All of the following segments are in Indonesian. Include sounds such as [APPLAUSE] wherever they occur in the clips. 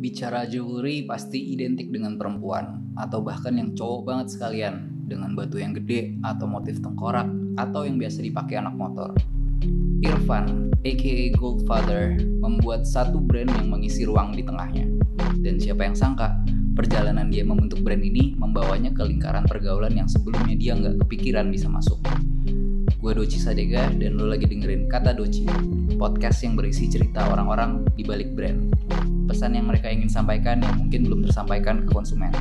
Bicara jewelry pasti identik dengan perempuan atau bahkan yang cowok banget sekalian dengan batu yang gede atau motif tengkorak atau yang biasa dipakai anak motor. Irfan, aka Goldfather, membuat satu brand yang mengisi ruang di tengahnya. Dan siapa yang sangka, perjalanan dia membentuk brand ini membawanya ke lingkaran pergaulan yang sebelumnya dia nggak kepikiran bisa masuk. Gue Doci Sadega dan lo lagi dengerin Kata Doci, podcast yang berisi cerita orang-orang di balik brand. Pesan yang mereka ingin sampaikan yang mungkin belum tersampaikan ke konsumen.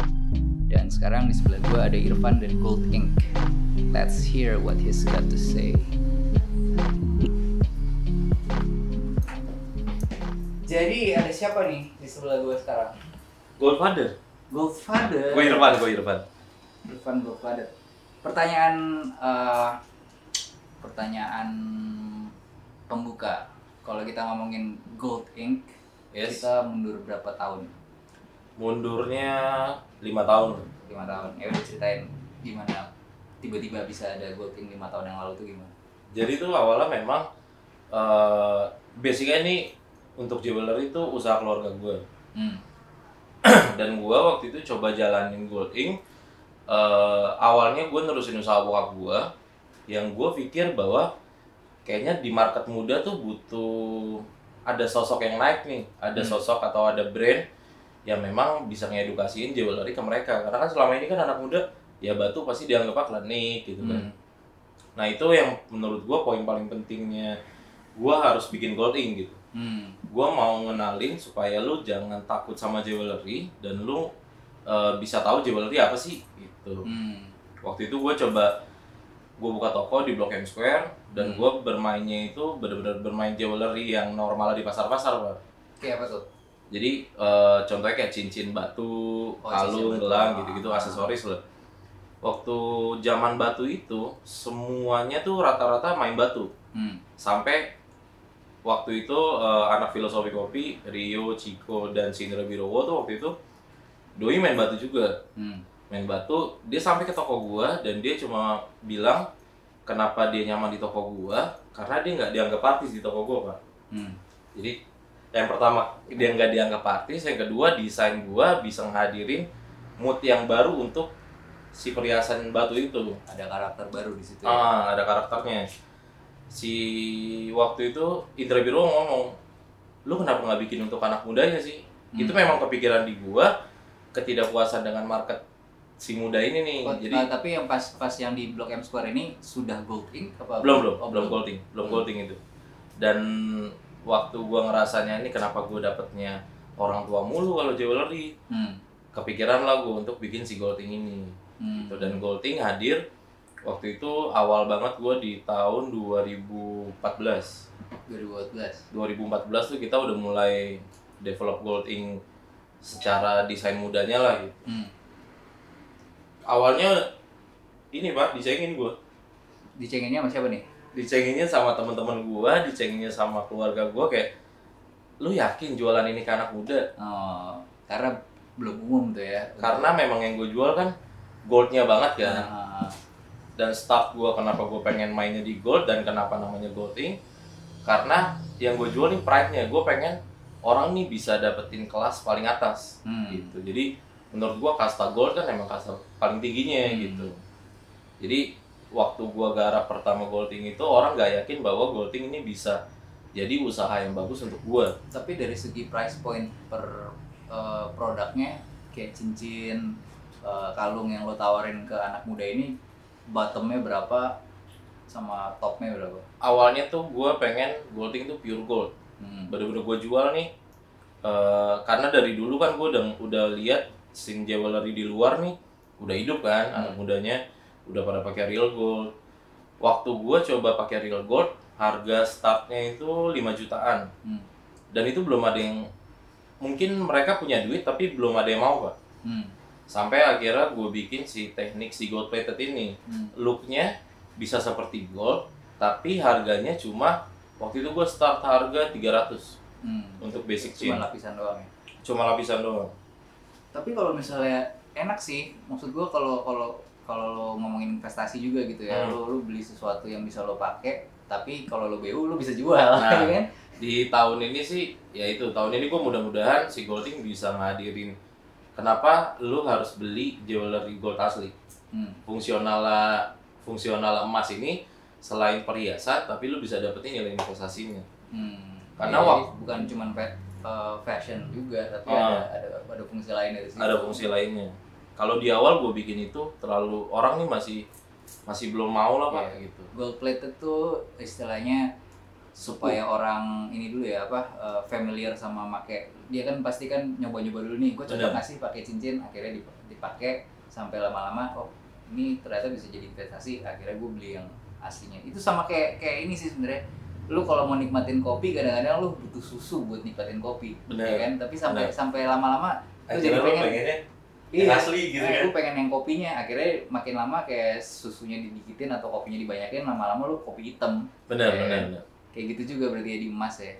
Dan sekarang di sebelah gue ada Irfan dan Gold Ink. Let's hear what he's got to say. Jadi ada siapa nih di sebelah gue sekarang? Godfather. Goldfather. Gue Irfan, gue Irfan. Irfan Goldfather. Pertanyaan eh, pertanyaan pembuka. Kalau kita ngomongin Gold Ink, Yes. kita mundur berapa tahun? Mundurnya lima tahun. Lima tahun. Ya udah ceritain gimana tiba-tiba bisa ada Gold Ink lima tahun yang lalu tuh gimana? Jadi itu awalnya memang eh basicnya ini untuk jewelry itu usaha keluarga gue. Hmm. [CLEARS THROAT] Dan gue waktu itu coba jalanin Gold Ink. Eh, awalnya gue nerusin usaha bokap gue, yang gue pikir bahwa kayaknya di market muda tuh butuh ada sosok yang naik nih, ada Hmm. sosok atau ada brand yang memang bisa ngedukasiin jewelry ke mereka. Karena kan selama ini kan anak muda ya batu pasti dianggap klinik gitu kan. Hmm. Nah itu yang menurut gue poin paling pentingnya gue harus bikin gold ink gitu. Hmm. Gue mau ngenalin supaya lu jangan takut sama jewelry dan lu eh, bisa tahu jewelry apa sih gitu. Hmm. Waktu itu gue coba gue buka toko di Blok M Square dan Hmm. gue bermainnya itu bener-bener bermain jewelry yang normal di pasar-pasar pak. Kayak apa tuh? Jadi eh, contohnya kayak cincin batu, Oh, kalung, gelang Ah. gitu-gitu aksesoris lah. Waktu zaman batu itu semuanya tuh rata-rata main batu Hmm. sampai waktu itu eh, anak filosofi kopi Rio, Chico dan Sindra Birowo tuh waktu itu doi main batu juga Hmm. Main batu dia sampai ke toko gua dan dia cuma bilang kenapa dia nyaman di toko gua karena dia nggak dianggap artis di toko gua pak Hmm. jadi yang pertama dia nggak dianggap artis yang kedua desain gua bisa ngadirin mood yang baru untuk si perhiasan batu itu Ada karakter baru di situ. ya? ah ada karakternya si waktu itu Indra Biro ngomong lu kenapa nggak bikin untuk anak mudanya sih Hmm. itu memang kepikiran di gua ketidakpuasan dengan market si muda ini nih Oh, jadi eh, tapi yang pas pas yang di Blok M Square ini sudah Gold Ink apa belum belum Oh, belum golding belum Hmm. golding itu dan waktu gua ngerasanya ini kenapa gua dapetnya orang tua mulu kalau jewelry Hmm. kepikiran lah gua untuk bikin si golding ini Hmm. gitu. dan golding hadir waktu itu awal banget gua di tahun 2014 2014. 2014 tuh kita udah mulai develop golding secara desain mudanya lah gitu. Hmm. Awalnya ini pak dicengin gua. Dicenginnya sama siapa nih? dicenginnya sama teman-teman gua dicenginnya sama keluarga gua kayak lu yakin jualan ini ke anak muda? Oh, karena belum umum tuh ya. karena memang yang gue jual kan goldnya banget kan. Ah, dan staff gua kenapa gue pengen mainnya di gold dan kenapa namanya golding karena yang gue jual nih pride-nya. Gue pengen orang nih bisa dapetin kelas paling atas hmm. gitu. Jadi menurut gua kasta gold kan emang kasta paling tingginya Hmm. gitu jadi waktu gua garap pertama golding itu orang gak yakin bahwa golding ini bisa jadi usaha yang bagus untuk gua Tapi dari segi price point per eh, produknya kayak cincin, eh, kalung yang lo tawarin ke anak muda ini bottomnya berapa sama topnya berapa? awalnya tuh gua pengen golding tuh pure gold Hmm. bener-bener gue jual nih eh, karena dari dulu kan gue udah udah lihat scene jewelry di luar nih udah hidup kan Hmm. anak mudanya udah pada pakai real gold waktu gue coba pakai real gold harga startnya itu 5 jutaan Hmm. dan itu belum ada yang mungkin mereka punya duit tapi belum ada yang mau pak Hmm. sampai akhirnya gue bikin si teknik si gold plated ini Hmm. looknya bisa seperti gold tapi harganya cuma waktu itu gue start harga 300 Hmm. untuk basic chain Cuma lapisan doang ya. cuma lapisan doang Tapi kalau misalnya enak sih, maksud gua kalau kalau kalau lo ngomongin investasi juga gitu ya, Hmm. lo lo beli sesuatu yang bisa lo pakai, tapi kalau lo BU lo bisa jual, [LAUGHS] Nah. ya kan? di tahun ini sih ya itu tahun ini gue mudah-mudahan si Golding bisa ngadirin kenapa lu harus beli jewelry gold asli Hmm. fungsional fungsional emas ini selain perhiasan tapi lu bisa dapetin nilai investasinya Hmm. Karena Jadi wak- bukan cuma fa- eh, fashion juga, tapi Ah. ada, ada ada fungsi lain dari situ. ada fungsi lainnya. Kalau di awal gue bikin itu terlalu orang nih masih masih belum mau lah pak Iya. gitu. Gold plated tuh istilahnya supaya orang ini dulu ya apa eh, familiar sama make. Dia kan pasti kan nyoba-nyoba dulu nih gue coba ngasih pakai cincin? Akhirnya dip- dipakai sampai lama-lama oh ini ternyata bisa jadi investasi. Akhirnya gue beli yang aslinya. Itu sama kayak kayak ini sih sebenarnya lu kalau mau nikmatin kopi kadang-kadang lu butuh susu buat nikmatin kopi Benar. ya kan tapi sampai Benar. sampai lama-lama lu jadi pengen pengennya Iya, asli gitu Nah, kan Lu pengen yang kopinya, akhirnya makin lama kayak susunya didikitin atau kopinya dibanyakin, lama-lama lu kopi hitam. benar Iya. benar benar Kayak gitu juga berarti ya di emas ya.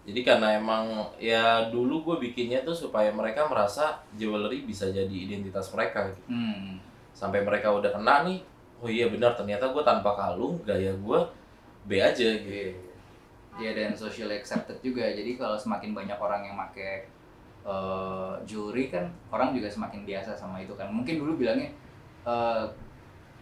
jadi karena emang ya dulu gue bikinnya tuh supaya mereka merasa jewelry bisa jadi identitas mereka gitu. Hmm. sampai mereka udah kena nih oh iya benar ternyata gue tanpa kalung gaya gue B aja gitu Iya. Iya dan social accepted juga. Jadi kalau semakin banyak orang yang pakai eh, jewelry kan orang juga semakin biasa sama itu kan. Mungkin dulu bilangnya eh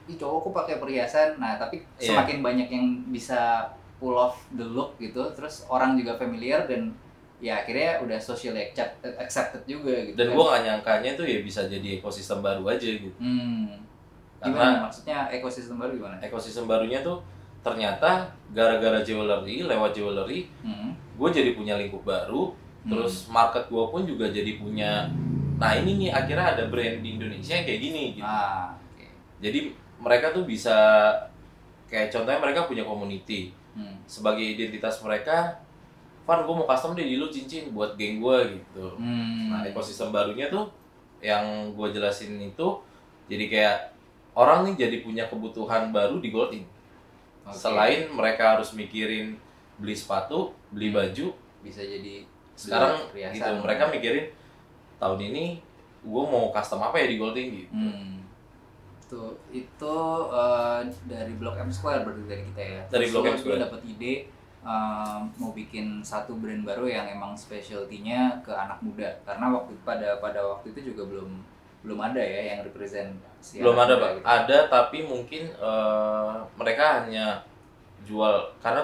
Ih, cowok kok pakai perhiasan. Nah, tapi Iya. semakin banyak yang bisa pull off the look gitu, terus orang juga familiar dan ya akhirnya udah socially accept- accepted juga gitu. dan kan. gue gak nyangkanya tuh ya bisa jadi ekosistem baru aja gitu Hmm. Karena- Gimana maksudnya ekosistem baru gimana? ekosistem barunya tuh ternyata gara-gara jewelry lewat jewelry Hmm. gue jadi punya lingkup baru Hmm. terus market gue pun juga jadi punya nah ini nih akhirnya ada brand di Indonesia yang kayak gini gitu Ah, oke. jadi mereka tuh bisa kayak contohnya mereka punya community Hmm. sebagai identitas mereka Van gue mau custom deh di lu cincin buat geng gue gitu Hmm. nah ekosistem barunya tuh yang gue jelasin itu jadi kayak orang nih jadi punya kebutuhan baru di Golding Oke. selain mereka harus mikirin beli sepatu beli Hmm. baju bisa jadi sekarang gitu mereka mikirin tahun ini gue mau custom apa ya di Golding gitu Hmm. Tuh, itu eh, dari Blok M Square berarti dari kita ya. Dari Blok M Square. Dapat ide eh, mau bikin satu brand baru yang emang specialty-nya ke anak muda. Karena waktu pada pada waktu itu juga belum belum ada ya yang represent si belum ada pak gitu. ada tapi mungkin eh, mereka hanya jual karena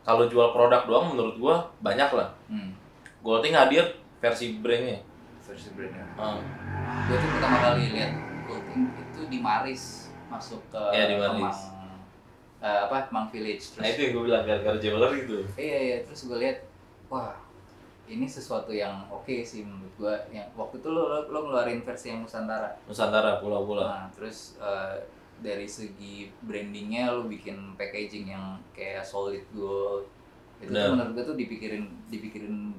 kalau jual produk doang menurut gue banyak lah Hmm. Golding hadir versi brandnya Versi brandnya. Ah, Gue tuh pertama kali lihat Golding itu di Maris masuk ke Iya, di Maris. Mang, eh, apa Mang Village. nah itu yang gue bilang gara-gara jewelry itu iya iya terus gue lihat wah ini sesuatu yang oke sih menurut gue yang waktu itu lo, lo, lo ngeluarin versi yang Nusantara? Nusantara pulau-pulau nah terus eh, dari segi brandingnya lo bikin packaging yang kayak solid gold. Itu tuh menurut gue tuh dipikirin dipikirin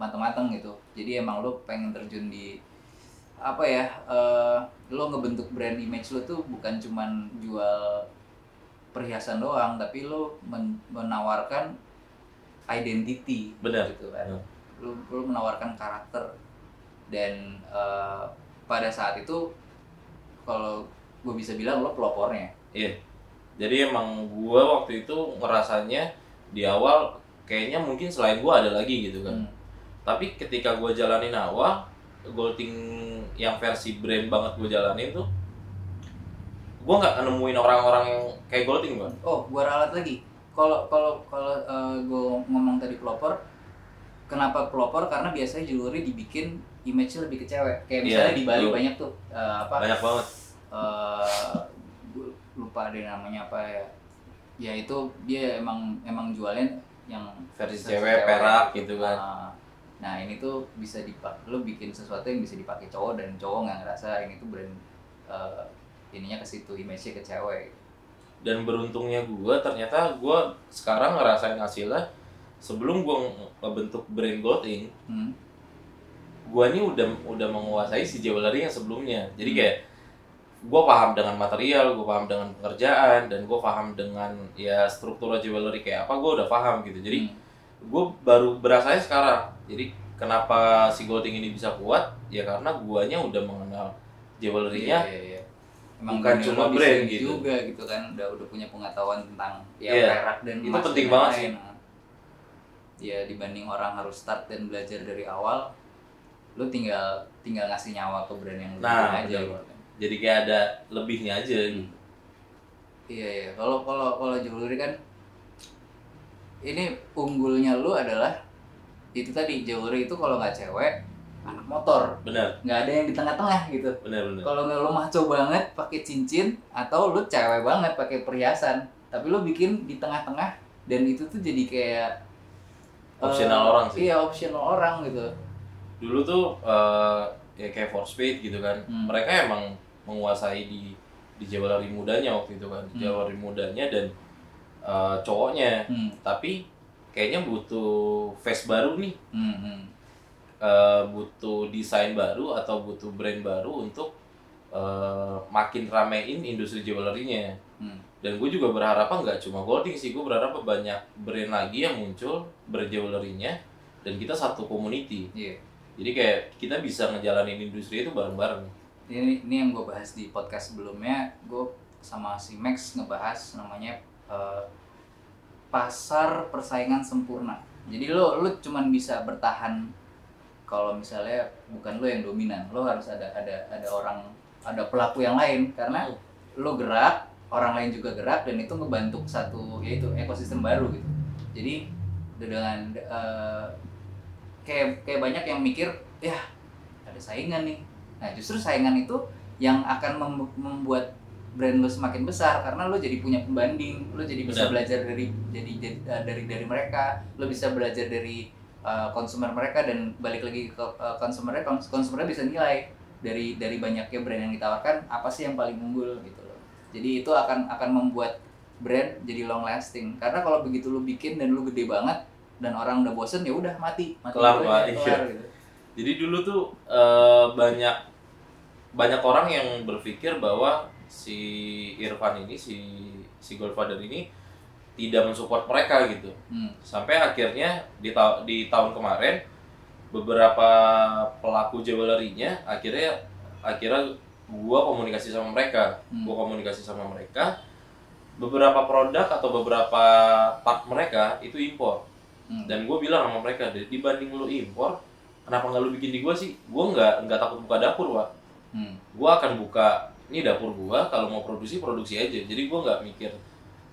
matang-matang gitu. Jadi emang lo pengen terjun di apa ya eh, lo ngebentuk brand image lo tuh bukan cuman jual perhiasan doang tapi lo men- menawarkan identity Benar. gitu kan. Lo, lo menawarkan karakter. Dan eh, pada saat itu kalau gue bisa bilang lo pelopornya. Iya. Jadi emang gue waktu itu ngerasanya di awal kayaknya mungkin selain gue ada lagi gitu kan. Hmm. tapi ketika gue jalanin awal Golding yang versi brand banget gue jalanin tuh gue nggak nemuin orang-orang yang kayak Golding bang. Oh, gua ralat lagi. Kalau kalau kalau gue ngomong tadi pelopor, kenapa pelopor? Karena biasanya jewelry dibikin image-nya lebih ke cewek. Kayak misalnya Iya, di Bali banyak tuh eh, apa? banyak banget gua lupa deh namanya apa ya. Ya itu dia emang emang jualnya yang versi cewek perak gitu kan Nah, Nah ini tuh bisa dipakai, lo bikin sesuatu yang bisa dipakai cowok dan cowok nggak ngerasa ini tuh brand eh, ininya ke situ, image-nya ke cewek. dan beruntungnya gue ternyata gue sekarang ngerasain hasilnya sebelum gue ngebentuk brand Golding Hmm. gue ini udah udah menguasai si jewelry yang sebelumnya jadi Hmm. kayak gue paham dengan material gue paham dengan pengerjaan dan gue paham dengan ya struktur jewelry kayak apa gue udah paham gitu jadi Hmm. gue baru berasanya sekarang jadi kenapa si Golding ini bisa kuat ya karena guanya udah mengenal jewelry-nya Iya, iya, iya. Emang bukan cuma brand gitu. juga gitu kan udah udah punya pengetahuan tentang ya Iya. perak dan Itu penting banget lain-lain. Ya dibanding orang harus start dan belajar dari awal lu tinggal tinggal ngasih nyawa ke brand yang lu Nah, aja gitu. jadi kayak ada lebihnya aja gitu. Iya iya. Kalau kalau kalau jewelry kan ini unggulnya lu adalah itu tadi jewelry itu kalau nggak cewek anak motor benar nggak ada yang di tengah-tengah gitu. benar benar Kalau nggak lu maco banget pakai cincin atau lu cewek banget pakai perhiasan, tapi lu bikin di tengah-tengah dan itu tuh jadi kayak Opsional eh, orang sih. Iya opsional orang gitu. dulu tuh eh, ya kayak for speed gitu kan Hmm. mereka emang menguasai di di jewelry mudanya waktu itu kan Hmm. jewelry mudanya dan eh, cowoknya Hmm. tapi kayaknya butuh face baru nih Hmm. eh, butuh desain baru atau butuh brand baru untuk eh, makin ramein industri jewelry-nya. Hmm. dan gue juga berharap nggak cuma Golding sih gue berharap banyak brand lagi yang muncul brand jewelry-nya dan kita satu community. Iya. jadi kayak kita bisa ngejalanin industri itu bareng-bareng. Ini ini yang gue bahas di podcast sebelumnya. Gue sama si Max ngebahas namanya eh, pasar persaingan sempurna. Jadi lo lo cuman bisa bertahan kalau misalnya bukan lo yang dominan. Lo harus ada ada ada orang ada pelaku yang lain. Karena lo gerak orang lain juga gerak dan itu ngebantu satu yaitu ekosistem baru gitu. Jadi dengan eh, kayak kayak banyak yang mikir ya ada saingan nih. Nah justru saingan itu yang akan mem- membuat brand lo semakin besar karena lo jadi punya pembanding lo jadi bisa Benar. belajar dari jadi, jadi eh, dari dari mereka lo bisa belajar dari eh, konsumer mereka dan balik lagi ke eh, konsumernya kons- konsumernya bisa nilai dari dari banyaknya brand yang ditawarkan apa sih yang paling unggul gitu loh jadi itu akan akan membuat brand jadi long lasting karena kalau begitu lu bikin dan lu gede banget dan orang udah bosen ya udah mati mati Kelar, gitu aja, Iya. kelar gitu. jadi dulu tuh eh, banyak banyak orang yang berpikir bahwa si Irfan ini si si Godfather ini tidak mensupport mereka gitu Hmm. sampai akhirnya di, ta- di tahun kemarin beberapa pelaku jewelry-nya akhirnya akhirnya gua komunikasi sama mereka Hmm. gua komunikasi sama mereka beberapa produk atau beberapa part mereka itu impor Hmm. dan gue bilang sama mereka "Di- dibanding lu impor kenapa nggak lu bikin di gue sih gue nggak nggak takut buka dapur pak Hmm. gue akan buka ini dapur gue kalau mau produksi produksi aja jadi gue nggak mikir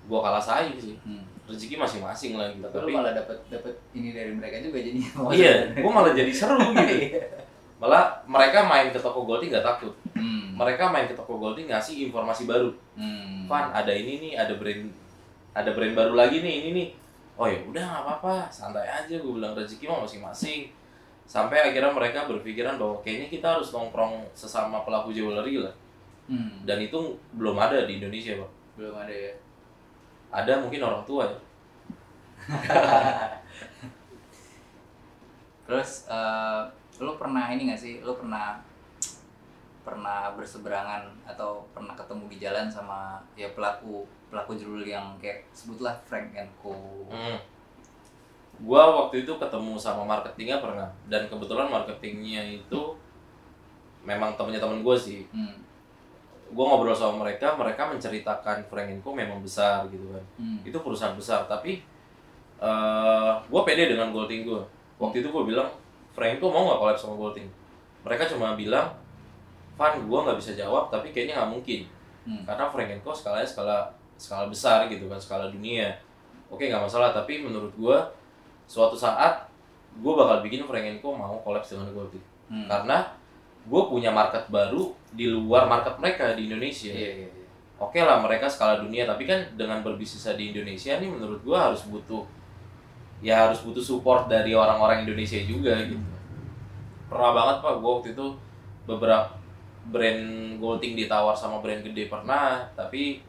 gue kalah saing sih Hmm. Rezeki masing-masing lah gitu Tapi, lu malah dapat dapat ini dari mereka juga jadi [LAUGHS] iya gue malah jadi seru gitu. [LAUGHS] Malah mereka main ke toko Golding nggak takut. Hmm. mereka main ke toko Golding ngasih informasi baru. Hmm. Ada ini nih ada brand ada brand baru lagi nih ini nih. Oh ya udah nggak apa-apa. Santai aja gue bilang rezeki mah masing-masing. Sampai akhirnya mereka berpikiran bahwa kayaknya kita harus nongkrong sesama pelaku jewelry lah. Hmm. dan itu belum ada di Indonesia pak. Belum ada ya. Ada mungkin orang tua ya [LAUGHS] Terus eh lu pernah ini gak sih? Lu pernah pernah berseberangan atau pernah ketemu di jalan sama ya pelaku pelaku jewelry yang kayak sebutlah Frank and Co. hmm. gua waktu itu ketemu sama marketingnya pernah dan kebetulan marketingnya itu memang temennya temen gue sih Hmm. Gue ngobrol sama mereka mereka menceritakan Frank Co memang besar gitu kan Hmm. itu perusahaan besar tapi eh gue pede dengan Golding gue waktu itu gue bilang Franco mau nggak collab sama Golding mereka cuma bilang Van gue nggak bisa jawab tapi kayaknya nggak mungkin Hmm. karena Franco skalanya skala skala besar gitu kan skala dunia oke nggak masalah tapi menurut gue suatu saat gue bakal bikin Franco mau collab dengan Golding Hmm. karena gue punya market baru di luar market mereka di Indonesia. Iya, iya, iya. oke lah mereka skala dunia tapi kan dengan berbisnis di Indonesia nih menurut gua harus butuh ya harus butuh support dari orang-orang Indonesia juga gitu. Pernah banget pak gua waktu itu beberapa brand Golding ditawar sama brand gede pernah tapi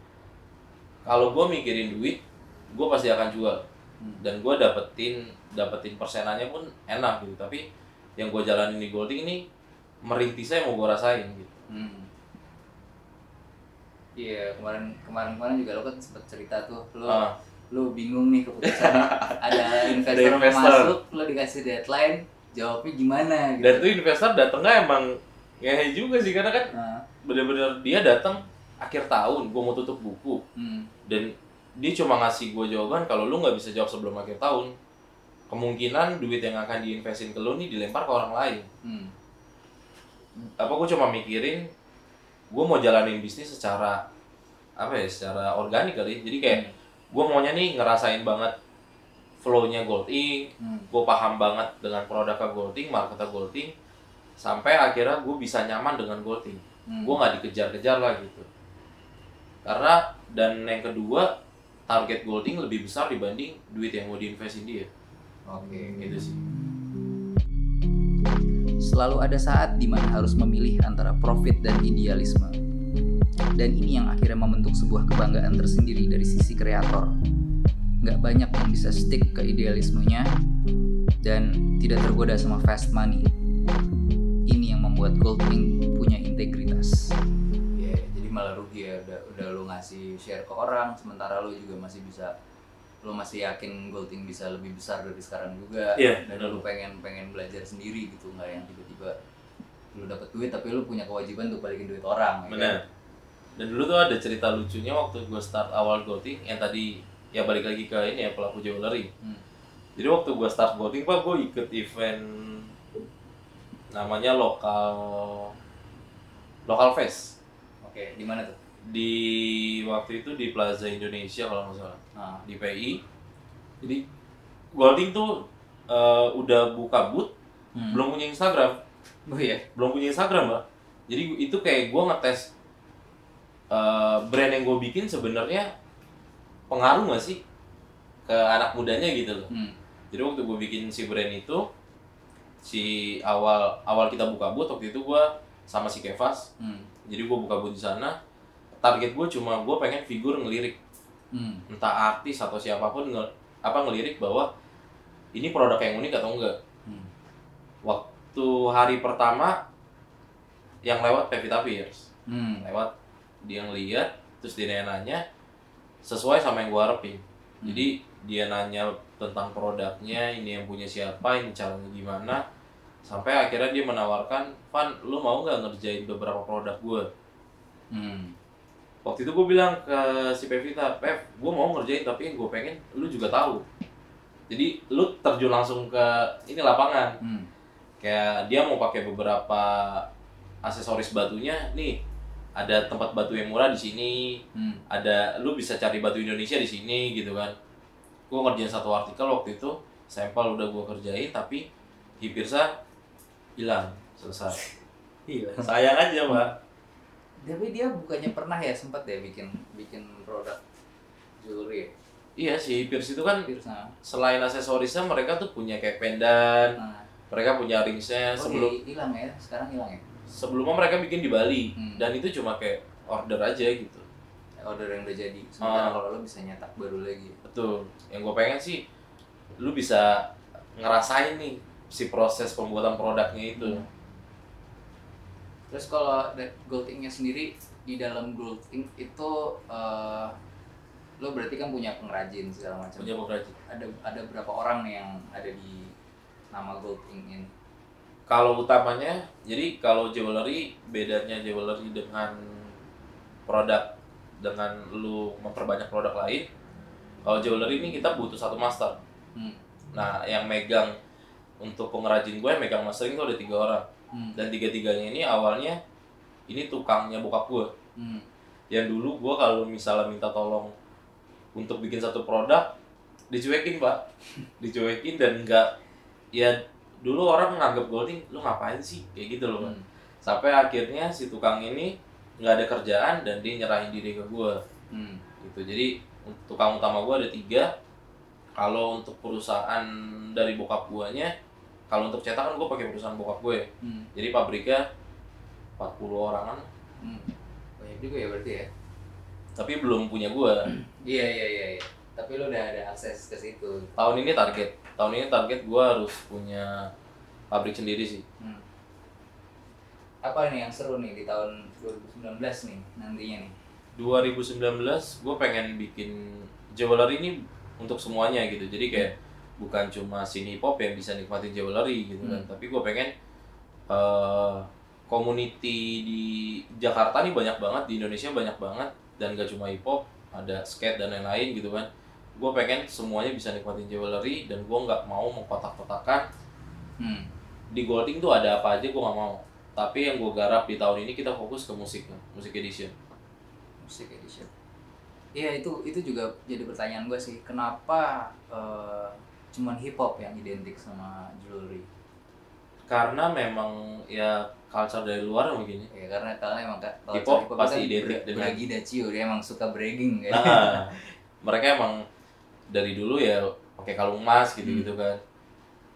kalau gua mikirin duit gua pasti akan jual. Hmm. dan gua dapetin dapetin persenannya pun enak gitu. Tapi yang gua jalanin di Golding ini merintisnya mau gua rasain gitu Hmm. Iya, kemarin kemarin kemarin juga lo kan sempat cerita tuh, lo Ah. lo bingung nih keputusannya [LAUGHS] ada investor, Ada investor. masuk, lo dikasih deadline, jawabnya gimana gitu. dan tuh investor datangnya emang ngehe juga sih karena kan Nah, bener-bener dia datang akhir tahun gue mau tutup buku hmm. dan dia cuma ngasih gue jawaban kalau lu nggak bisa jawab sebelum akhir tahun kemungkinan duit yang akan diinvestin ke lu nih dilempar ke orang lain Hmm. Apa gue cuma mikirin gue mau jalanin bisnis secara apa ya secara organik kali. Jadi kayak gue maunya nih ngerasain banget flow-nya Gold Ink Hmm. gue paham banget dengan produknya Gold Ink marketnya Gold Ink sampai akhirnya gue bisa nyaman dengan Gold Ink Hmm. gue nggak dikejar-kejar lah gitu. Karena dan yang kedua target Gold Ink lebih besar dibanding duit yang mau diinvestin dia Oke. gitu sih Selalu ada saat di mana harus memilih antara profit dan idealisme. Dan ini yang akhirnya membentuk sebuah kebanggaan tersendiri dari sisi kreator. Nggak banyak yang bisa stick ke idealismenya dan tidak tergoda sama fast money. Ini yang membuat Gold Ink punya integritas. Ya, jadi malah rugi ya udah udah lo ngasih share ke orang sementara lo juga masih bisa lo masih yakin Gold Ink bisa lebih besar dari sekarang juga. Iya, dan lo pengen pengen belajar sendiri gitu nggak yang tiba-tiba lo dapet duit tapi lo punya kewajiban untuk balikin duit orang ya kan? benar. Dan dulu tuh ada cerita lucunya waktu gue start awal Gold Ink yang tadi ya balik lagi ke ini ya pelaku jewelry Hmm. jadi waktu gue start Gold Ink pak gue ikut event namanya lokal lokal fest. Oke di mana tuh di waktu itu di Plaza Indonesia kalau nggak salah. Nah, di PI jadi Golding tuh eh, udah buka booth hmm. belum punya Instagram. Oh iya. Belum punya Instagram mbak. Jadi itu kayak gue ngetes eh, brand yang gue bikin sebenarnya pengaruh nggak sih ke anak mudanya gitu loh. Hmm. jadi waktu gue bikin si brand itu si awal awal kita buka booth waktu itu gue sama si Kevas. Hmm. jadi gue buka booth di sana target gue cuma gue pengen figur ngelirik Hmm. entah artis atau siapa pun nge, apa ngelirik bahwa ini produk yang unik atau enggak Hmm. waktu hari pertama yang lewat Pevita Pierce Hmm. lewat dia ngeliat terus dia nanya sesuai sama yang gue harapin Hmm. jadi dia nanya tentang produknya ini yang punya siapa ini caranya gimana sampai akhirnya dia menawarkan Van lu mau nggak ngerjain beberapa produk gue Hmm. Waktu itu gue bilang ke si Pevita Pev gue mau ngerjain tapi yang gue pengen lu juga tahu jadi lu terjun langsung ke ini lapangan Hmm. kayak dia mau pakai beberapa aksesoris batunya nih ada tempat batu yang murah di sini Hmm. ada lu bisa cari batu Indonesia di sini gitu kan gue ngerjain satu artikel waktu itu sampel udah gue kerjain tapi Hipirsa hilang selesai Iya. sayang aja mbak Tapi dia bukannya pernah ya sempat ya bikin bikin produk jewelry ya? iya si Hipirs itu kan Pirsa. selain aksesorisnya mereka tuh punya kayak pendan Nah, mereka punya ringnya oh sebelum hilang ya? Sekarang hilang ya? sebelumnya mereka bikin di Bali Hmm. dan itu cuma kayak order aja gitu Order yang udah jadi. Sementara Ah. kalau lo bisa nyetak baru lagi. betul yang gue pengen sih lu bisa ngerasain nih si proses pembuatan produknya itu Hmm. Terus kalau da- Gold Ink-nya sendiri di dalam Gold Ink itu eh, lo berarti kan punya pengrajin segala macam. punya pengrajin Ada ada berapa orang nih yang ada di nama Gold Ink ini? kalau utamanya jadi kalau jewelry bedanya jewelry dengan produk dengan lu memperbanyak produk lain kalau jewelry ini kita butuh satu master Hmm. nah yang megang untuk pengrajin gue megang mastering itu ada tiga orang Hmm. dan tiga-tiganya ini awalnya ini tukangnya bokap gue Hmm. yang dulu gue kalau misalnya minta tolong untuk bikin satu produk dicuekin pak [LAUGHS] dicuekin dan enggak ya dulu orang menganggap golding lu ngapain sih kayak gitu loh. Hmm. sampai akhirnya si tukang ini nggak ada kerjaan dan dia nyerahin diri ke gue Hmm. gitu jadi tukang utama gue ada tiga kalau untuk perusahaan dari bokap guanya kalau untuk cetak kan gue pakai perusahaan bokap gue Hmm. jadi pabriknya 40 orangan Hmm. Banyak juga ya berarti ya? tapi belum punya gue [CLEARS THROAT] Iya iya iya. iya. Tapi lo udah ada akses ke situ. tahun ini target tahun ini target gue harus punya pabrik sendiri sih Hmm. Apa nih yang seru nih di tahun 2019 nih nantinya nih? 2019 gue pengen bikin jewelry ini untuk semuanya gitu jadi kayak bukan cuma sini pop yang bisa nikmatin jewelry gitu kan. Hmm. tapi gue pengen eh community di Jakarta nih banyak banget di Indonesia banyak banget dan gak cuma hip hop ada skate dan lain-lain gitu kan. Gue pengen semuanya bisa nikmatin jewelry dan gue nggak mau mengkotak-kotakan hmm. di Golding tuh ada apa aja gue nggak mau. Tapi yang gue garap di tahun ini kita fokus ke musiknya musik edition. Musik edition. Iya itu itu juga jadi pertanyaan gue sih. Kenapa eh, cuman hip hop yang identik sama jewelry. Karena memang ya culture dari luar mungkin ya. Ya karena karena emang ka- kalau Hip hop pasti kan identik dengan- beragi dacio dia emang suka bragging kan? Nah mereka emang dari dulu ya pakai kalung emas gitu gitu kan.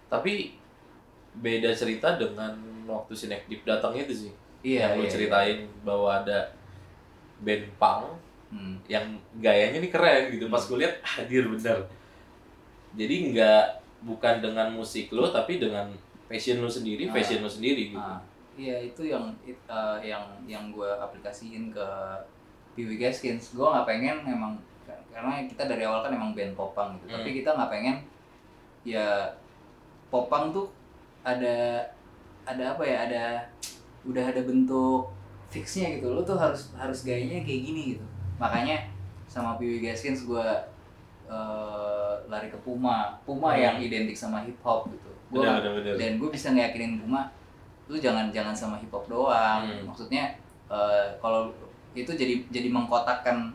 Tapi beda cerita dengan waktu si Neck Deep datang itu sih. Iya yang lu iya, ceritain bahwa ada band punk Hmm. yang gayanya nih keren gitu. Pas gue lihat hadir bener jadi nggak bukan dengan musik lo tapi dengan passion lo sendiri Ah. fashion lo sendiri gitu. Ah, iya itu yang it- eh, yang yang gue aplikasiin ke PW Gaskins. Gue nggak pengen emang karena kita dari awal kan emang band popang gitu. Hmm. tapi kita nggak pengen ya popang tuh ada ada apa ya ada udah ada bentuk fixnya gitu. Lo tuh harus harus gayanya kayak gini gitu. Makanya sama PW Gaskins gue eh, lari ke Puma Puma Hmm. yang identik sama hip hop gitu Gua bener bener bener dan gue bisa ngeyakinin Puma lu jangan jangan sama hip hop doang Hmm. maksudnya eh, kalau itu jadi jadi mengkotakkan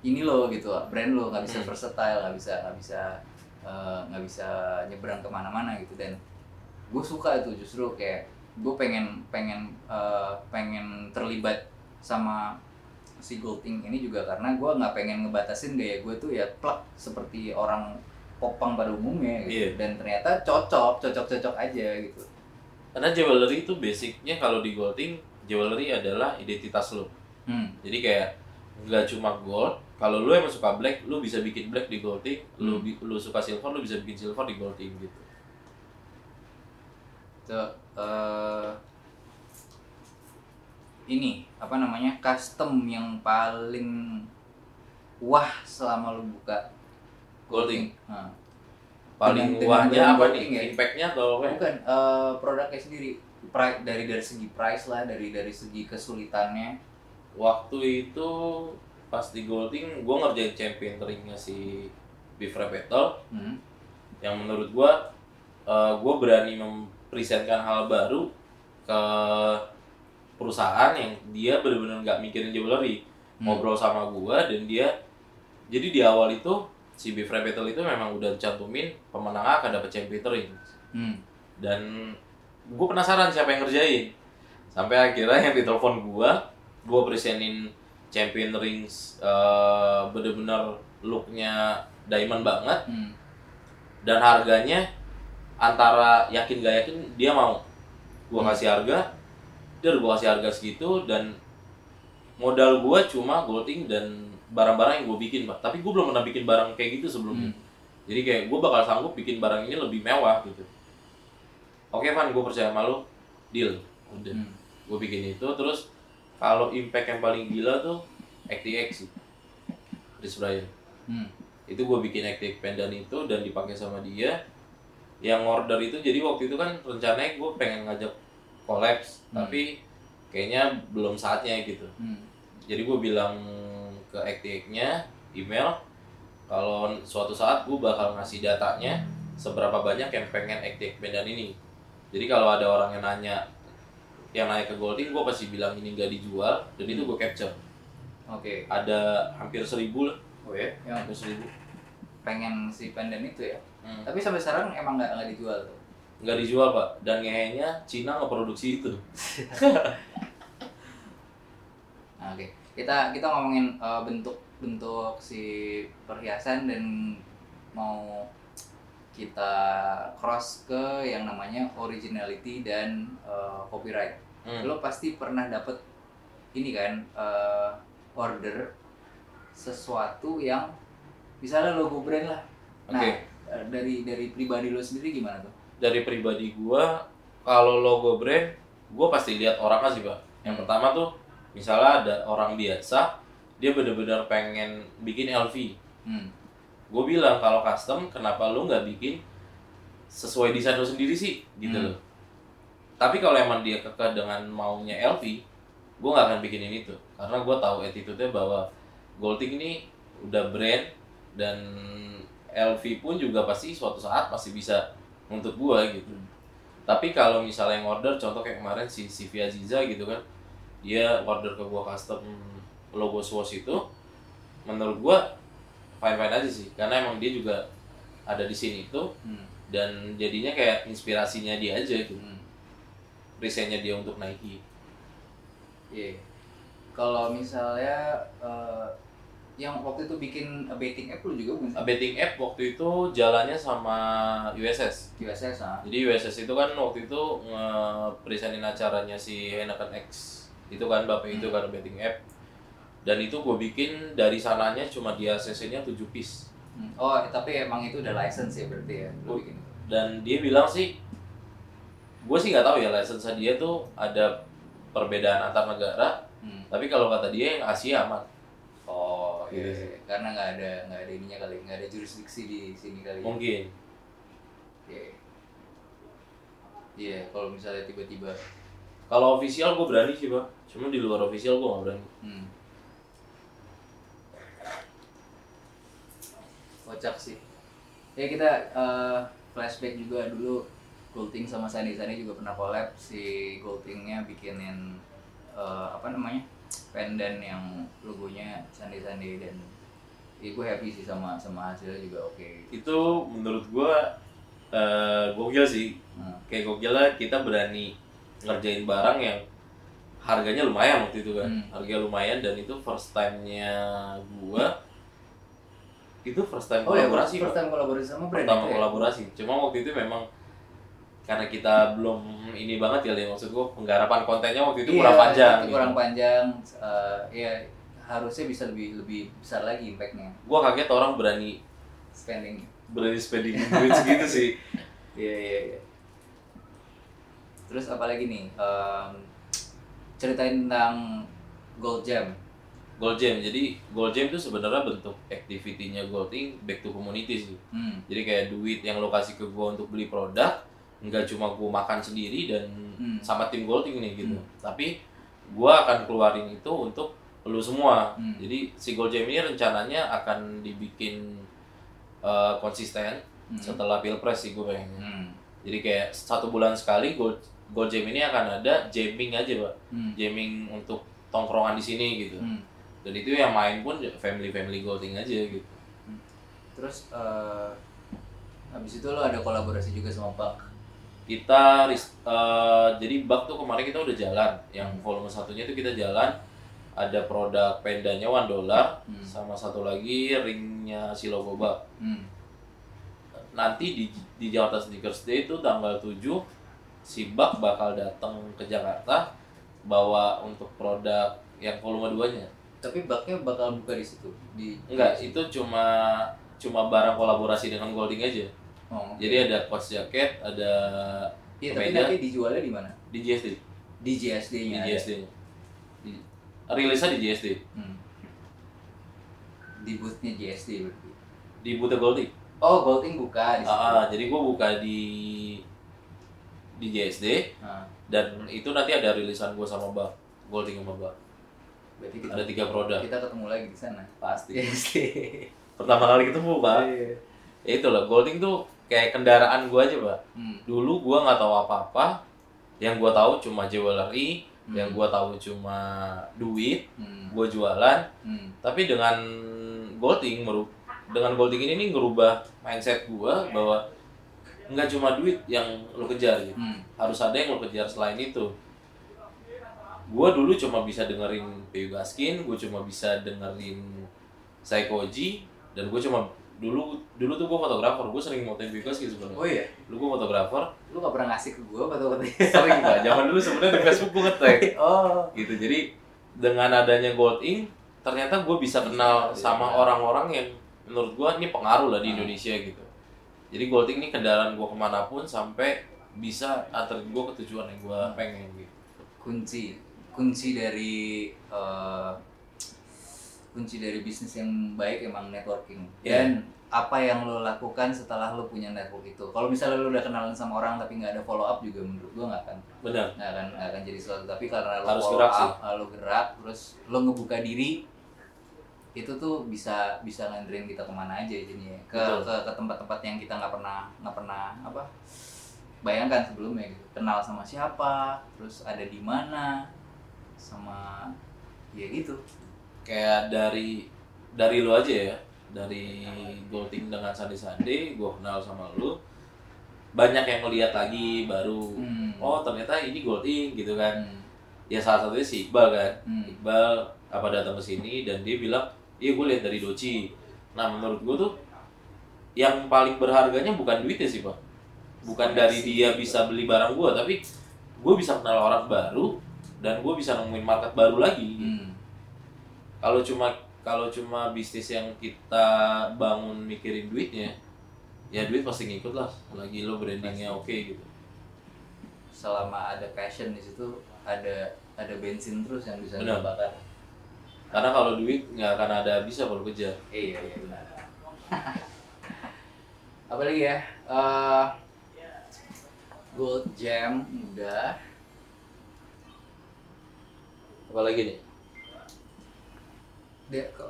ini lo gitu brand lo nggak bisa Hmm. versatile nggak bisa nggak bisa eh, nggak bisa nyebrang ke mana-mana gitu dan gue suka itu justru kayak gue pengen pengen eh, pengen terlibat sama si Golding ini juga karena gue nggak pengen ngebatasin gaya gue tuh ya plak seperti orang popang pada umumnya gitu Iya. dan ternyata cocok cocok cocok aja gitu karena jewelry itu basicnya kalau di Golding jewelry adalah identitas lo hmm. jadi kayak nggak cuma gold kalau lu emang suka black lu bisa bikin black di Golding lu Hmm. bi- lu suka silver lu bisa bikin silver di Golding gitu Tuh, eh, ini apa namanya custom yang paling wah selama lu buka. Golding Nah, paling wahnya apa nih? ya? impactnya atau apa? Bukan eh, produknya sendiri. Pri- dari dari segi price lah dari dari segi kesulitannya. Waktu itu pas di Golding gue ngerjain champion ringnya si Beef Battle. Hmm. yang menurut gue gue berani mempresentkan hal baru ke perusahaan yang dia benar-benar nggak mikirin jewelry Hmm. ngobrol sama gue dan dia jadi di awal itu si Beef Battle itu memang udah cantumin pemenangnya akan dapat champion ring Hmm. dan gue penasaran siapa yang ngerjain sampai akhirnya yang ditelepon gue gue presentin champion rings eh, bener-bener looknya diamond banget Hmm. dan harganya antara yakin gak yakin dia mau gue Hmm. kasih harga dia gue kasih harga segitu dan modal gue cuma golding dan barang-barang yang gue bikin pak. Tapi gue belum pernah bikin barang kayak gitu sebelumnya. Hmm. jadi kayak gue bakal sanggup bikin barang ini lebih mewah gitu. Oke Van gue percaya sama lo deal. Udah. Hmm. gue bikin itu terus kalau impact yang paling gila tuh XTX sih. Chris Bryan. Hmm. itu gue bikin active pendant itu dan dipakai sama dia. Yang order itu jadi waktu itu kan rencananya gue pengen ngajak kolaps Hmm. tapi kayaknya belum saatnya gitu Hmm. jadi gue bilang ke active-nya email kalau suatu saat gue bakal ngasih datanya seberapa banyak yang pengen active pendant ini jadi kalau ada orang yang nanya yang nanya ke Golding gue pasti bilang ini nggak dijual dan itu gue capture Oke. ada hampir seribu lah Oh ya. Hampir seribu pengen si pendant itu ya. Hmm. Tapi sampai sekarang emang nggak nggak dijual tuh. Nggak dijual pak dan ngehenya Cina ngeproduksi itu Nah, [LAUGHS] Oke, kita kita ngomongin eh, bentuk bentuk si perhiasan dan mau kita cross ke yang namanya originality dan eh, copyright. Hmm. Lo pasti pernah dapet ini kan eh, order sesuatu yang misalnya logo brand lah. Nah, eh, dari dari pribadi lo sendiri gimana tuh? Dari pribadi gua kalau logo brand gua pasti lihat orangnya sih pak yang Hmm. pertama tuh misalnya ada orang biasa dia bener-bener pengen bikin LV Hmm. gue bilang kalau custom kenapa lu nggak bikin sesuai desain lu sendiri sih gitu Hmm. loh tapi kalau emang dia kekeh dengan maunya LV gue nggak akan bikinin itu karena gue tahu attitude-nya bahwa Golding ini udah brand dan LV pun juga pasti suatu saat pasti bisa untuk gua gitu tapi kalau misalnya yang order contoh kayak kemarin si Sivia Aziza gitu kan dia order ke gua custom logo Swoosh itu menurut gua fine fine aja sih karena emang dia juga ada di sini itu Hmm. dan jadinya kayak inspirasinya dia aja gitu Hmm. risetnya dia untuk Nike Iya. Kalau misalnya eh, yang waktu itu bikin betting app lu juga bukan? sih? betting app waktu itu jalannya sama USS USS ah. jadi USS itu kan waktu itu nge-presentin acaranya si Heineken X itu kan bapak itu kan betting app dan itu gue bikin dari sananya cuma di ACC-nya 7 piece Hmm. Oh, tapi emang itu udah license ya berarti ya lu bikin itu. dan dia bilang sih gue sih nggak tahu ya license dia tuh ada perbedaan antar negara Hmm. tapi kalau kata dia yang Asia aman Gitu iya. sih. Karena nggak ada nggak ada ininya kali, nggak ada jurisdiksi di sini kali. ya. mungkin Iya. Iya, kalau misalnya tiba-tiba kalau official gue berani sih pak cuma di luar official gue nggak berani Hmm. Kocak sih. Ya kita eh, flashback juga dulu Golding sama Sandi Sandi juga pernah collab si Goldingnya bikinin eh, apa namanya pendan yang logonya Sandi Sandi dan ya gue happy sih sama sama hasilnya juga oke. itu menurut gue eh gokil sih Hmm. kayak gokil lah kita berani ngerjain barang yang harganya lumayan waktu itu kan Hmm. harganya lumayan dan itu first time-nya gua itu first time Oh ya, kolaborasi first Pak. time kolaborasi sama brand pertama ya? kolaborasi cuma waktu itu memang karena kita belum ini banget ya maksud gua penggarapan kontennya waktu itu Iya, kurang panjang itu gitu. kurang panjang eh, ya harusnya bisa lebih lebih besar lagi impactnya. Gua kaget orang berani spending. berani spending duit segitu [LAUGHS] sih. Iya iya iya. Terus apalagi nih? Em, ceritain tentang Gold Jam Gold Jam jadi Gold Jam itu sebenarnya bentuk activity-nya Golding back to community sih. Hmm. jadi kayak duit yang lo kasih ke gua untuk beli produk nggak cuma gua makan sendiri dan Hmm. sama tim Golding nih gitu Hmm. tapi gua akan keluarin itu untuk lu semua Hmm. jadi si Gold Jam ini rencananya akan dibikin uh, konsisten Hmm. setelah pilpres sih gue pengennya Hmm. jadi kayak satu bulan sekali Gold Gold Jam ini akan ada jamming aja pak Hmm. jamming untuk tongkrongan di sini gitu Hmm. dan itu yang main pun family family Golding aja gitu terus eh, habis itu lo ada kolaborasi juga sama Buck kita eh, jadi bug tuh kemarin kita udah jalan. Yang volume satunya itu kita jalan ada produk pendanya one dollar Hmm. sama satu lagi ringnya si logo bug. Hmm. nanti di di Jakarta Sneakers Day itu tanggal 7 si bug bakal datang ke Jakarta bawa untuk produk yang volume 2 nya tapi Bucknya bakal buka di situ? Di enggak itu cuma cuma barang kolaborasi dengan Golding aja oh, jadi ada coach jacket ada Iya, tapi nanti dijualnya di mana di JSD di JSD di nya di, rilisnya di JSD Hmm. di boothnya JSD berarti di Buta Golding. oh Golding buka di situ Ah, ah, jadi gua buka di di JSD Nah, dan itu nanti ada rilisan gua sama Bang Golding sama Bang. berarti kita Ada tiga produk. kita ketemu lagi di sana Pasti. JSD Pertama kali ketemu, Pak. Iya. Ya itulah Golding tuh kayak kendaraan gua aja, Pak. Hmm. Dulu gua nggak tahu apa-apa. Yang gua tahu cuma jewelry, Hmm. yang gua tahu cuma duit, Hmm. gua jualan. Hmm. Tapi dengan Golding meru- dengan Golding ini nih ngerubah mindset gua bahwa nggak cuma duit yang lo kejar gitu. Hmm. harus ada yang lo kejar selain itu gue dulu cuma bisa dengerin Peyu Gaskin gue cuma bisa dengerin Saikoji dan gue cuma dulu dulu tuh gue fotografer gue sering motoin Peyu Gaskin sebenarnya. Oh iya? Dulu gue fotografer. Lu gak pernah ngasih ke gue katanya sering pak zaman dulu sebenarnya di Facebook gue ngetag [LAUGHS] oh. Gitu. Jadi dengan adanya Gold Ink ternyata gue bisa kenal sama orang-orang yang menurut gue ini pengaruh lah di Hmm. Indonesia gitu. Jadi Gold Ink ini kendaraan gue ke mana pun sampai bisa anterin gue ke tujuan yang gue pengen gitu. Kunci kunci dari eh, kunci dari bisnis yang baik emang networking. Iya. dan apa yang lo lakukan setelah lo punya network itu? Kalau misalnya lo udah kenalan sama orang tapi nggak ada follow up juga menurut gua nggak akan benar. nggak akan nggak akan jadi sesuatu. Tapi karena lo Harus follow gerak up sih. lo gerak terus lo ngebuka diri itu tuh bisa bisa nganterin kita ke mana aja jadinya. Ke Betul. ke ke tempat-tempat yang kita nggak pernah nggak pernah apa bayangkan sebelumnya gitu. Kenal sama siapa terus ada di mana sama ya gitu kayak dari dari lu aja ya dari Golding dengan Sandi Sandi gue kenal sama lu banyak yang ngeliat lagi baru Hmm. oh ternyata ini Golding gitu kan Hmm. ya salah satunya si Iqbal kan Hmm. Iqbal apa datang ke sini dan dia bilang iya gue lihat dari Doci nah menurut gue tuh yang paling berharganya bukan duitnya sih pak bukan dari dia bisa beli barang gue tapi gue bisa kenal orang baru dan gue bisa nemuin market baru lagi Hmm. Kalau cuma kalau cuma bisnis yang kita bangun mikirin duitnya ya duit pasti ngikut lah. Lagi lo brandingnya oke gitu. Selama ada passion di situ ada ada bensin terus yang bisa Benar. dibakar. Karena kalau duit nggak akan ada bisa kalau kejar. Iya iya benar. [LAUGHS] Apa lagi ya? Eh, gold jam udah apa lagi nih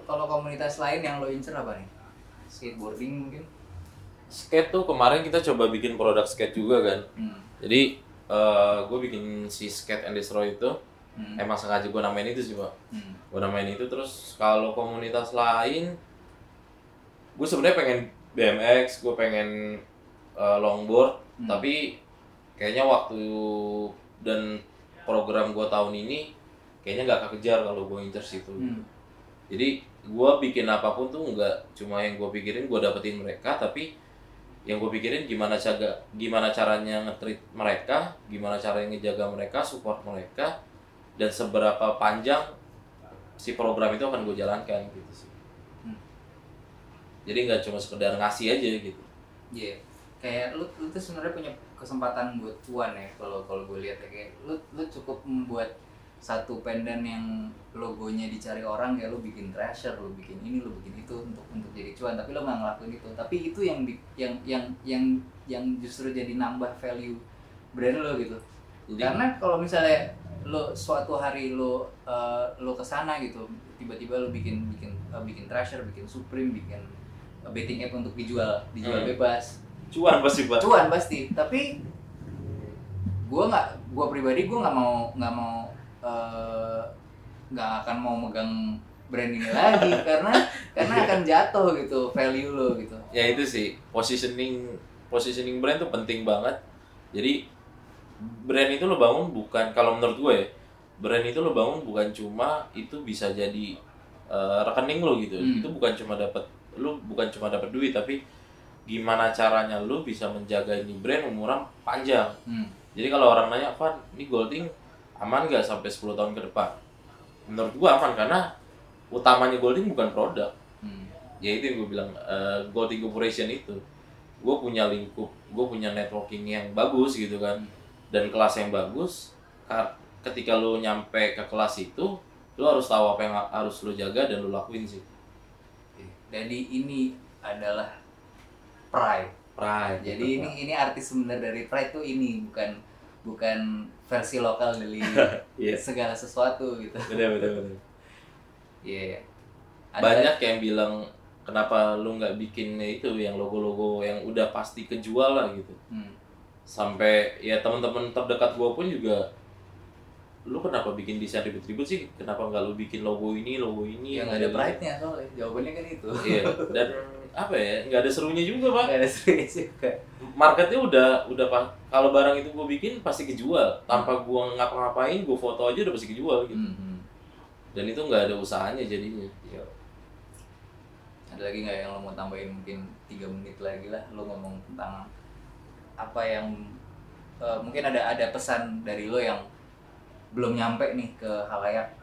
kalau komunitas lain yang lo incer apa nih skateboarding mungkin skate tuh kemarin kita coba bikin produk skate juga kan hmm. jadi gue bikin si skate and destroy itu Hmm. emang sengaja gue namain itu sih pak Hmm. gue namain itu terus kalau komunitas lain gue sebenarnya pengen BMX gue pengen uh, longboard Hmm. tapi kayaknya waktu dan program gue tahun ini kayaknya nggak kekejar kalau gue incer situ Hmm. Jadi gue bikin apa pun tuh nggak cuma yang gue pikirin gue dapetin mereka tapi yang gue pikirin gimana cara gimana caranya ngetrit mereka gimana caranya ngejaga mereka support mereka dan seberapa panjang si program itu akan gue jalankan gitu sih. Hmm. jadi nggak cuma sekedar ngasih aja gitu. Iya, kayak lu, lu tuh sebenarnya punya kesempatan buat cuan ya kalau kalau gue lihat ya kayak lu lu cukup membuat satu pendan yang logonya dicari orang kayak lu bikin treasure, lu bikin ini, lu bikin itu untuk untuk jadi cuan, tapi lu nggak ngelakuin itu. Tapi itu yang bi- yang yang yang yang justru jadi nambah value brand lo gitu. Jadi- Karena kalau misalnya lo suatu hari lo eh, lo ke sana gitu, tiba-tiba lo bikin bikin eh, bikin treasure, bikin supreme, bikin eh, betting app untuk dijual, dijual Hmm. bebas, cuan pasti pak cuan pasti. Tapi gue nggak, gue pribadi gue nggak mau nggak mau eh, nggak akan mau megang brand ini lagi [LAUGHS] karena karena akan jatuh gitu value lo gitu. ya itu sih positioning positioning brand tuh penting banget jadi brand itu lo bangun bukan kalau menurut gue ya brand itu lo bangun bukan cuma itu bisa jadi eh, rekening lo gitu Hmm. itu bukan cuma dapat lo bukan cuma dapat duit tapi gimana caranya lo bisa menjaga ini brand umuran panjang Hmm. jadi kalau orang nanya Van ini Golding aman nggak sampai 10 tahun ke depan? Menurut gue aman karena utamanya Golding bukan produk. Hmm. ya itu yang gue bilang eh, Golding Corporation itu. Gue punya lingkup gue punya networking yang bagus gitu kan. Dan kelas yang bagus ketika lo nyampe ke kelas itu lo harus tahu apa yang harus lo jaga dan lo lakuin sih. Jadi ini adalah pride. pride Jadi ini ini arti sebenarnya dari pride tuh ini bukan bukan versi lokal dari [LAUGHS] Iya. segala sesuatu gitu. bener bener bener Iya. Ada- banyak yang bilang kenapa lu nggak bikin itu yang logo-logo yang udah pasti kejual lah gitu Hmm. sampai ya teman-teman terdekat gua pun juga lu kenapa bikin desain ribet-ribet sih kenapa nggak lu bikin logo ini logo ini Ya nggak ada pride-nya soalnya. Jawabannya kan itu. iya dan [LAUGHS] apa ya? Nggak ada serunya juga pak. Nggak ada serius juga. marketnya udah udah pak kalau barang itu gua bikin pasti kejual. Tanpa gua ngapa-ngapain gua foto aja udah pasti kejual gitu. Hmm, hmm. dan itu nggak ada usahanya jadinya. Yo. Ada lagi nggak yang lo mau tambahin mungkin tiga menit lagi lah? Lo ngomong tentang apa yang eh, mungkin ada ada pesan dari lo yang belum nyampe nih ke halayak.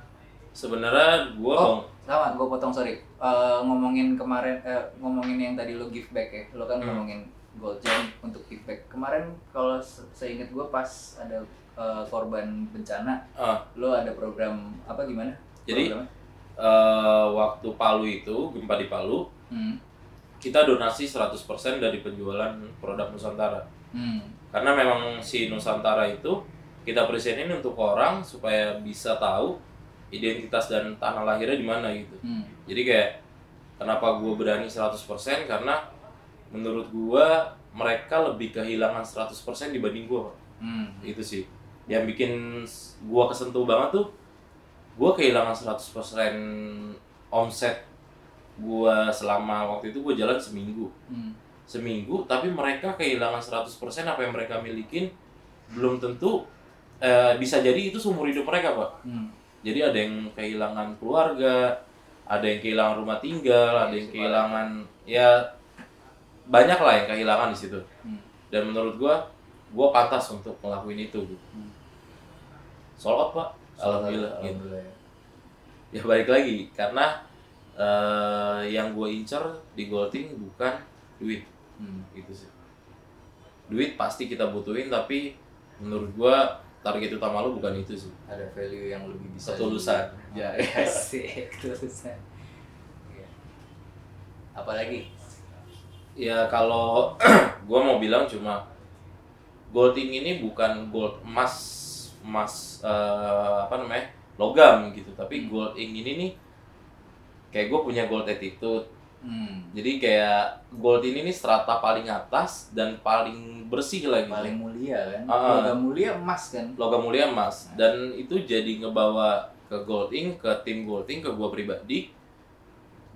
Sebenarnya gua Oh, bang sama gue potong sorry. Eh, ngomongin kemarin eh, ngomongin yang tadi lo give back ya. Lo kan Hmm. ngomongin gold jam untuk give back. Kemarin kalau se- seingat gue pas ada eh, korban bencana, ah, lo ada program apa gimana? Jadi, Programnya? eh, waktu Palu itu gempa di Palu hmm. kita donasi 100% dari penjualan produk Nusantara Hmm. karena memang si Nusantara itu kita presentin untuk orang supaya bisa tahu identitas dan tanah lahirnya di mana gitu Hmm. jadi kayak kenapa gue berani 100% karena menurut gue mereka lebih kehilangan 100% dibanding gue Hmm. itu sih yang bikin gue kesentuh banget tuh gue kehilangan 100% omset gue selama waktu itu gue jalan seminggu Hmm. seminggu tapi mereka kehilangan 100% apa yang mereka milikin belum tentu eh, bisa jadi itu seumur hidup mereka pak Hmm. Jadi ada yang kehilangan keluarga ada yang kehilangan rumah tinggal ada yang kehilangan ya banyak lah yang kehilangan di situ Hmm. dan menurut gua gua pantas untuk ngelakuin itu. Hmm. Out, pak alhamdulillah gitu. Alhamdulillah. ya balik lagi karena eh, yang gue incer di Golding bukan duit Hmm. gitu sih duit pasti kita butuhin tapi menurut gua target utama lu bukan itu sih Ada value yang lebih bisa Ketulusan. Ya, [LAUGHS] sih, ketulusan. Iya. Apalagi? ya kalau [CLEARS THROAT] gua mau bilang cuma golding ini bukan gold emas emas eh, apa namanya logam gitu tapi golding ini nih kayak gue punya gold attitude Hmm. jadi kayak gold ini nih strata paling atas dan paling bersih lagi Paling mulia kan? Ah. Logam mulia emas kan? logam mulia emas dan itu jadi ngebawa ke Golding ke tim Golding ke gua pribadi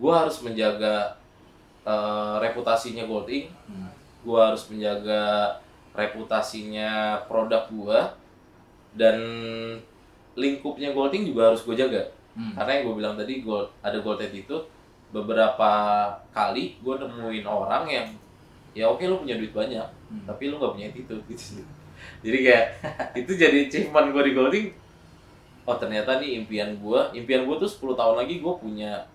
gua harus menjaga eh, reputasinya Golding Hmm. gua harus menjaga reputasinya produk gua dan lingkupnya Golding juga harus gue jaga Hmm. karena yang gue bilang tadi gold ada gold attitude beberapa kali gue nemuin orang yang ya oke lu punya duit banyak Hmm. tapi lu nggak punya attitude gitu [LAUGHS] jadi kayak [LAUGHS] itu jadi achievement gue di Golding oh ternyata nih impian gue impian gue tuh 10 tahun lagi gue punya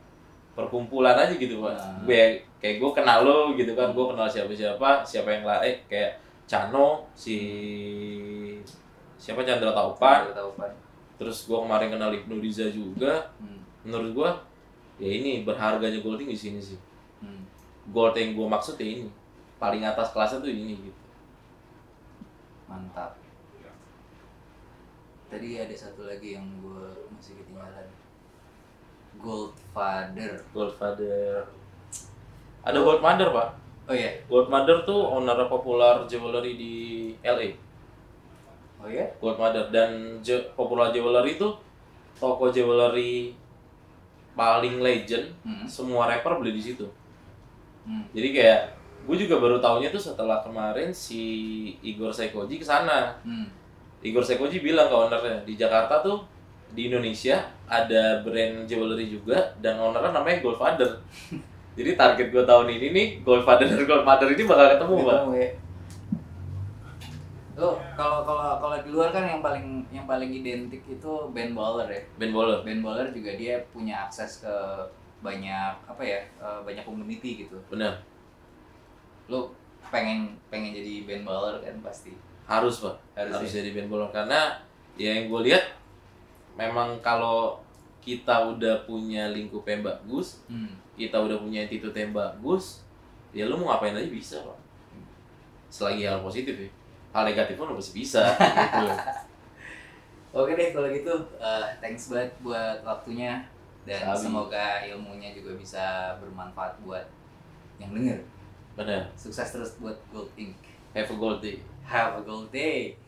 perkumpulan aja gitu pak Nah. gue kayak gue kenal lo gitu kan gue kenal siapa siapa siapa yang lain eh, kayak Cano si siapa Chandra Taupan tahu kan? terus gue kemarin kenal Ibnu Riza juga Hmm. menurut gue ya ini berharganya Golding di sini sih Hmm. gold yang gue maksud ya ini paling atas kelasnya tuh ini gitu Mantap. Tadi ada satu lagi yang gue masih ketinggalan. Goldfather. Goldfather ada Gold Mother pak Oh iya. Gold Mother tuh owner popular jewelry di LA Oh iya. Gold Mother dan Je- popular jewelry itu toko jewelry paling legend Hmm. semua rapper beli di situ Hmm. jadi kayak gue juga baru tahunya tuh setelah kemarin si Igor Sekoji ke sana Hmm. Igor Sekoji bilang ke ownernya di Jakarta tuh di Indonesia ada brand jewelry juga dan ownernya namanya Goldfather. [LAUGHS] Jadi target gue tahun ini nih Goldfather dan Goldmother ini bakal ketemu, Pak. Ketemu ya. Lo kalau kalau kalau di luar kan yang paling yang paling identik itu Ben Baller ya. Ben Baller. Ben Baller juga dia punya akses ke banyak apa ya eh, banyak community gitu. Benar. Lo pengen pengen jadi Ben Baller kan pasti. Harus, Pak. Harus Harus, ya? jadi Ben Baller karena ya yang gue lihat memang kalau kita udah punya lingkup yang bagus, Hmm. kita udah punya attitude yang bagus, ya lu mau ngapain aja bisa, Pak. Selagi hal positif ya. Hal negatif pun masih bisa [LAUGHS] gitu. Oke deh kalau gitu eh, thanks banget buat waktunya dan Sabi. semoga ilmunya juga bisa bermanfaat buat yang denger. Benar. Sukses terus buat Gold Inc. Have a gold day. Have a gold day.